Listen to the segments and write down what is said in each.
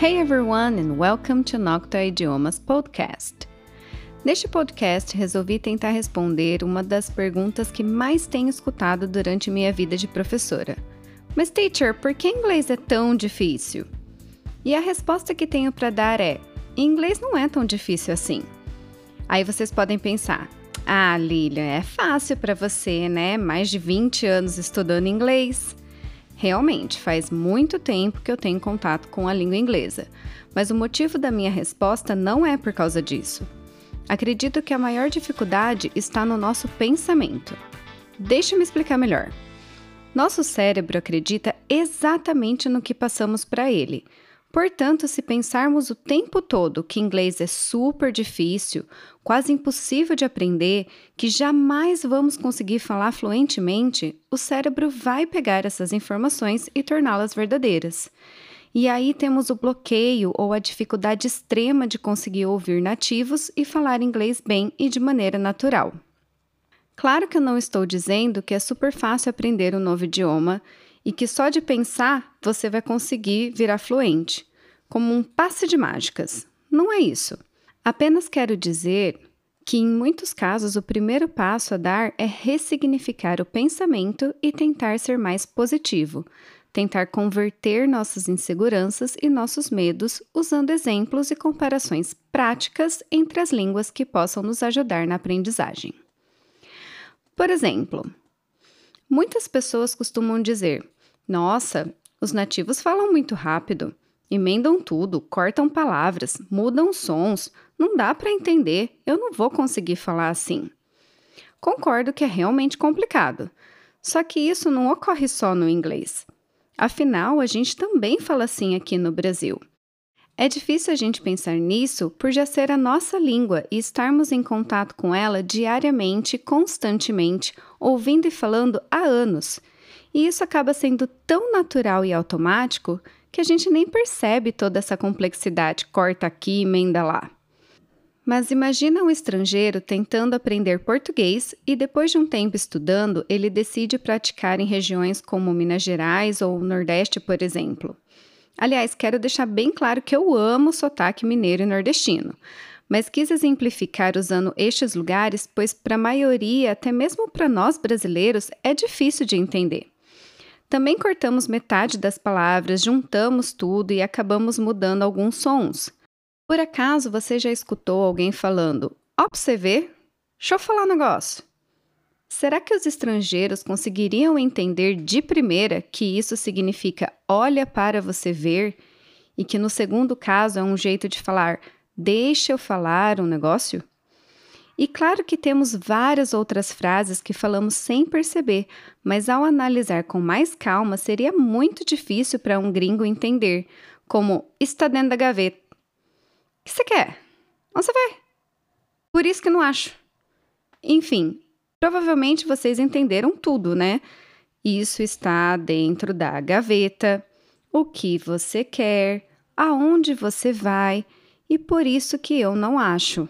Hey everyone and welcome to Nocta Idiomas Podcast. Neste podcast, resolvi tentar responder uma das perguntas que mais tenho escutado durante minha vida de professora. Mas, teacher, por que inglês é tão difícil? E a resposta que tenho para dar é: inglês não é tão difícil assim. Aí vocês podem pensar: ah, Lilian, é fácil para você, né? Mais de 20 anos estudando inglês. Realmente, faz muito tempo que eu tenho contato com a língua inglesa, mas o motivo da minha resposta não é por causa disso. Acredito que a maior dificuldade está no nosso pensamento. Deixa-me explicar melhor. Nosso cérebro acredita exatamente no que passamos para ele, Portanto, se pensarmos o tempo todo que inglês é super difícil, quase impossível de aprender, que jamais vamos conseguir falar fluentemente, o cérebro vai pegar essas informações e torná-las verdadeiras. E aí temos o bloqueio ou a dificuldade extrema de conseguir ouvir nativos e falar inglês bem e de maneira natural. Claro que eu não estou dizendo que é super fácil aprender um novo idioma e que só de pensar você vai conseguir virar fluente, como um passe de mágicas. Não é isso. Apenas quero dizer que, em muitos casos, o primeiro passo a dar é ressignificar o pensamento e tentar ser mais positivo, tentar converter nossas inseguranças e nossos medos usando exemplos e comparações práticas entre as línguas que possam nos ajudar na aprendizagem. Por exemplo, muitas pessoas costumam dizer: Nossa, os nativos falam muito rápido, emendam tudo, cortam palavras, mudam sons, não dá para entender, eu não vou conseguir falar assim. Concordo que é realmente complicado, só que isso não ocorre só no inglês. Afinal, a gente também fala assim aqui no Brasil. É difícil a gente pensar nisso por já ser a nossa língua e estarmos em contato com ela diariamente, constantemente, ouvindo e falando há anos. E isso acaba sendo tão natural e automático que a gente nem percebe toda essa complexidade, corta aqui, emenda lá. Mas imagina um estrangeiro tentando aprender português e depois de um tempo estudando, ele decide praticar em regiões como Minas Gerais ou Nordeste, por exemplo. Aliás, quero deixar bem claro que eu amo sotaque mineiro e nordestino, mas quis exemplificar usando estes lugares, pois para a maioria, até mesmo para nós brasileiros, é difícil de entender. Também cortamos metade das palavras, juntamos tudo e acabamos mudando alguns sons. Por acaso você já escutou alguém falando: Ó, pra você ver? Deixa eu falar um negócio. Será que os estrangeiros conseguiriam entender de primeira que isso significa olha para você ver e que no segundo caso é um jeito de falar deixa eu falar um negócio? E claro que temos várias outras frases que falamos sem perceber, mas ao analisar com mais calma seria muito difícil para um gringo entender, como está dentro da gaveta. O que você quer? Onde você vai? Por isso que não acho. Enfim, Provavelmente vocês entenderam tudo, né? Isso está dentro da gaveta, o que você quer, aonde você vai e por isso que eu não acho.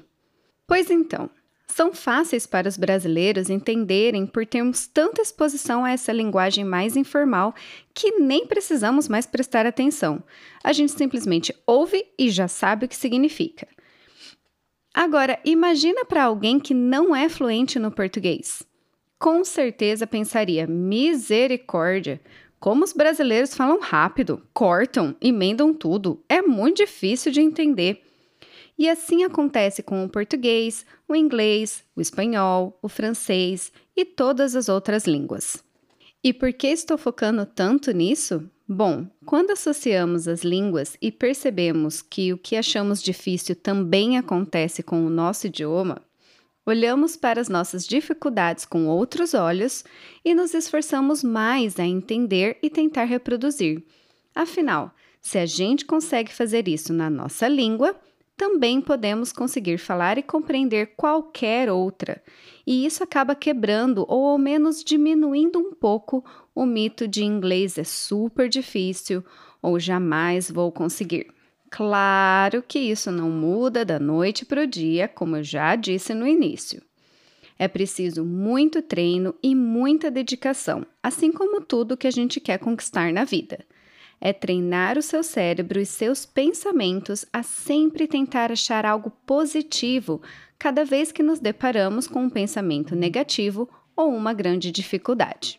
Pois então, são fáceis para os brasileiros entenderem por termos tanta exposição a essa linguagem mais informal que nem precisamos mais prestar atenção. A gente simplesmente ouve e já sabe o que significa. Agora, imagina para alguém que não é fluente no português. Com certeza pensaria: misericórdia! Como os brasileiros falam rápido, cortam, emendam tudo, é muito difícil de entender. E assim acontece com o português, o inglês, o espanhol, o francês e todas as outras línguas. E por que estou focando tanto nisso? Bom, quando associamos as línguas e percebemos que o que achamos difícil também acontece com o nosso idioma, olhamos para as nossas dificuldades com outros olhos e nos esforçamos mais a entender e tentar reproduzir. Afinal, se a gente consegue fazer isso na nossa língua, também podemos conseguir falar e compreender qualquer outra, e isso acaba quebrando ou ao menos diminuindo um pouco o mito de inglês é super difícil ou jamais vou conseguir. Claro que isso não muda da noite para o dia, como eu já disse no início. É preciso muito treino e muita dedicação, assim como tudo que a gente quer conquistar na vida. É treinar o seu cérebro e seus pensamentos a sempre tentar achar algo positivo cada vez que nos deparamos com um pensamento negativo ou uma grande dificuldade.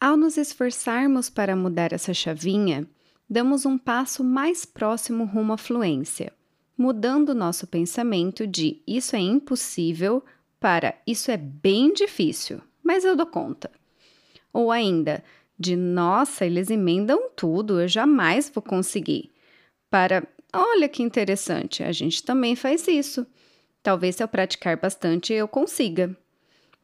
Ao nos esforçarmos para mudar essa chavinha, damos um passo mais próximo rumo à fluência, mudando nosso pensamento de isso é impossível para isso é bem difícil, mas eu dou conta. Ou ainda, de nossa, eles emendam tudo, eu jamais vou conseguir. Para olha que interessante, a gente também faz isso. Talvez se eu praticar bastante eu consiga.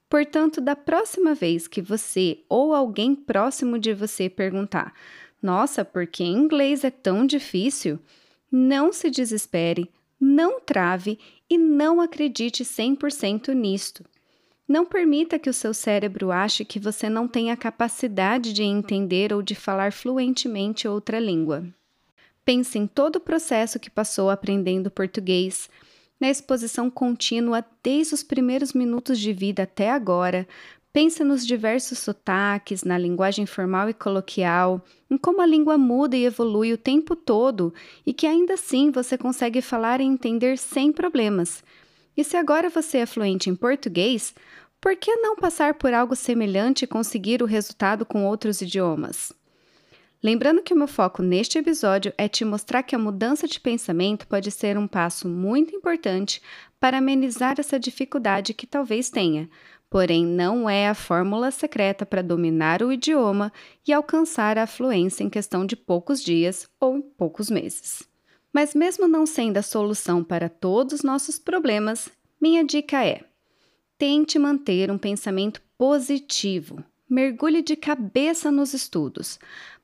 Portanto, da próxima vez que você ou alguém próximo de você perguntar: Nossa, por que inglês é tão difícil? Não se desespere, não trave e não acredite 100% nisto. Não permita que o seu cérebro ache que você não tem a capacidade de entender ou de falar fluentemente outra língua. Pense em todo o processo que passou aprendendo português, na exposição contínua desde os primeiros minutos de vida até agora. Pense nos diversos sotaques, na linguagem formal e coloquial, em como a língua muda e evolui o tempo todo e que ainda assim você consegue falar e entender sem problemas. E se agora você é fluente em português, por que não passar por algo semelhante e conseguir o resultado com outros idiomas? Lembrando que o meu foco neste episódio é te mostrar que a mudança de pensamento pode ser um passo muito importante para amenizar essa dificuldade que talvez tenha, porém não é a fórmula secreta para dominar o idioma e alcançar a fluência em questão de poucos dias ou poucos meses. Mas, mesmo não sendo a solução para todos os nossos problemas, minha dica é: tente manter um pensamento positivo. Mergulhe de cabeça nos estudos.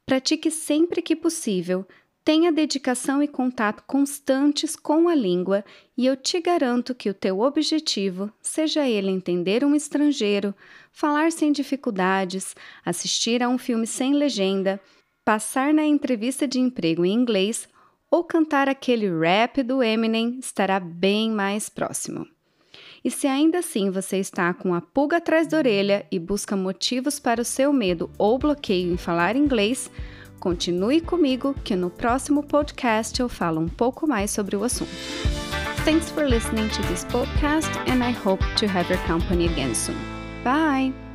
Pratique sempre que possível. Tenha dedicação e contato constantes com a língua e eu te garanto que o teu objetivo, seja ele entender um estrangeiro, falar sem dificuldades, assistir a um filme sem legenda, passar na entrevista de emprego em inglês ou cantar aquele rap do Eminem estará bem mais próximo. E se ainda assim você está com a pulga atrás da orelha e busca motivos para o seu medo ou bloqueio em falar inglês, continue comigo que no próximo podcast eu falo um pouco mais sobre o assunto. Thanks for listening to this podcast and I hope to have your company again soon. Bye!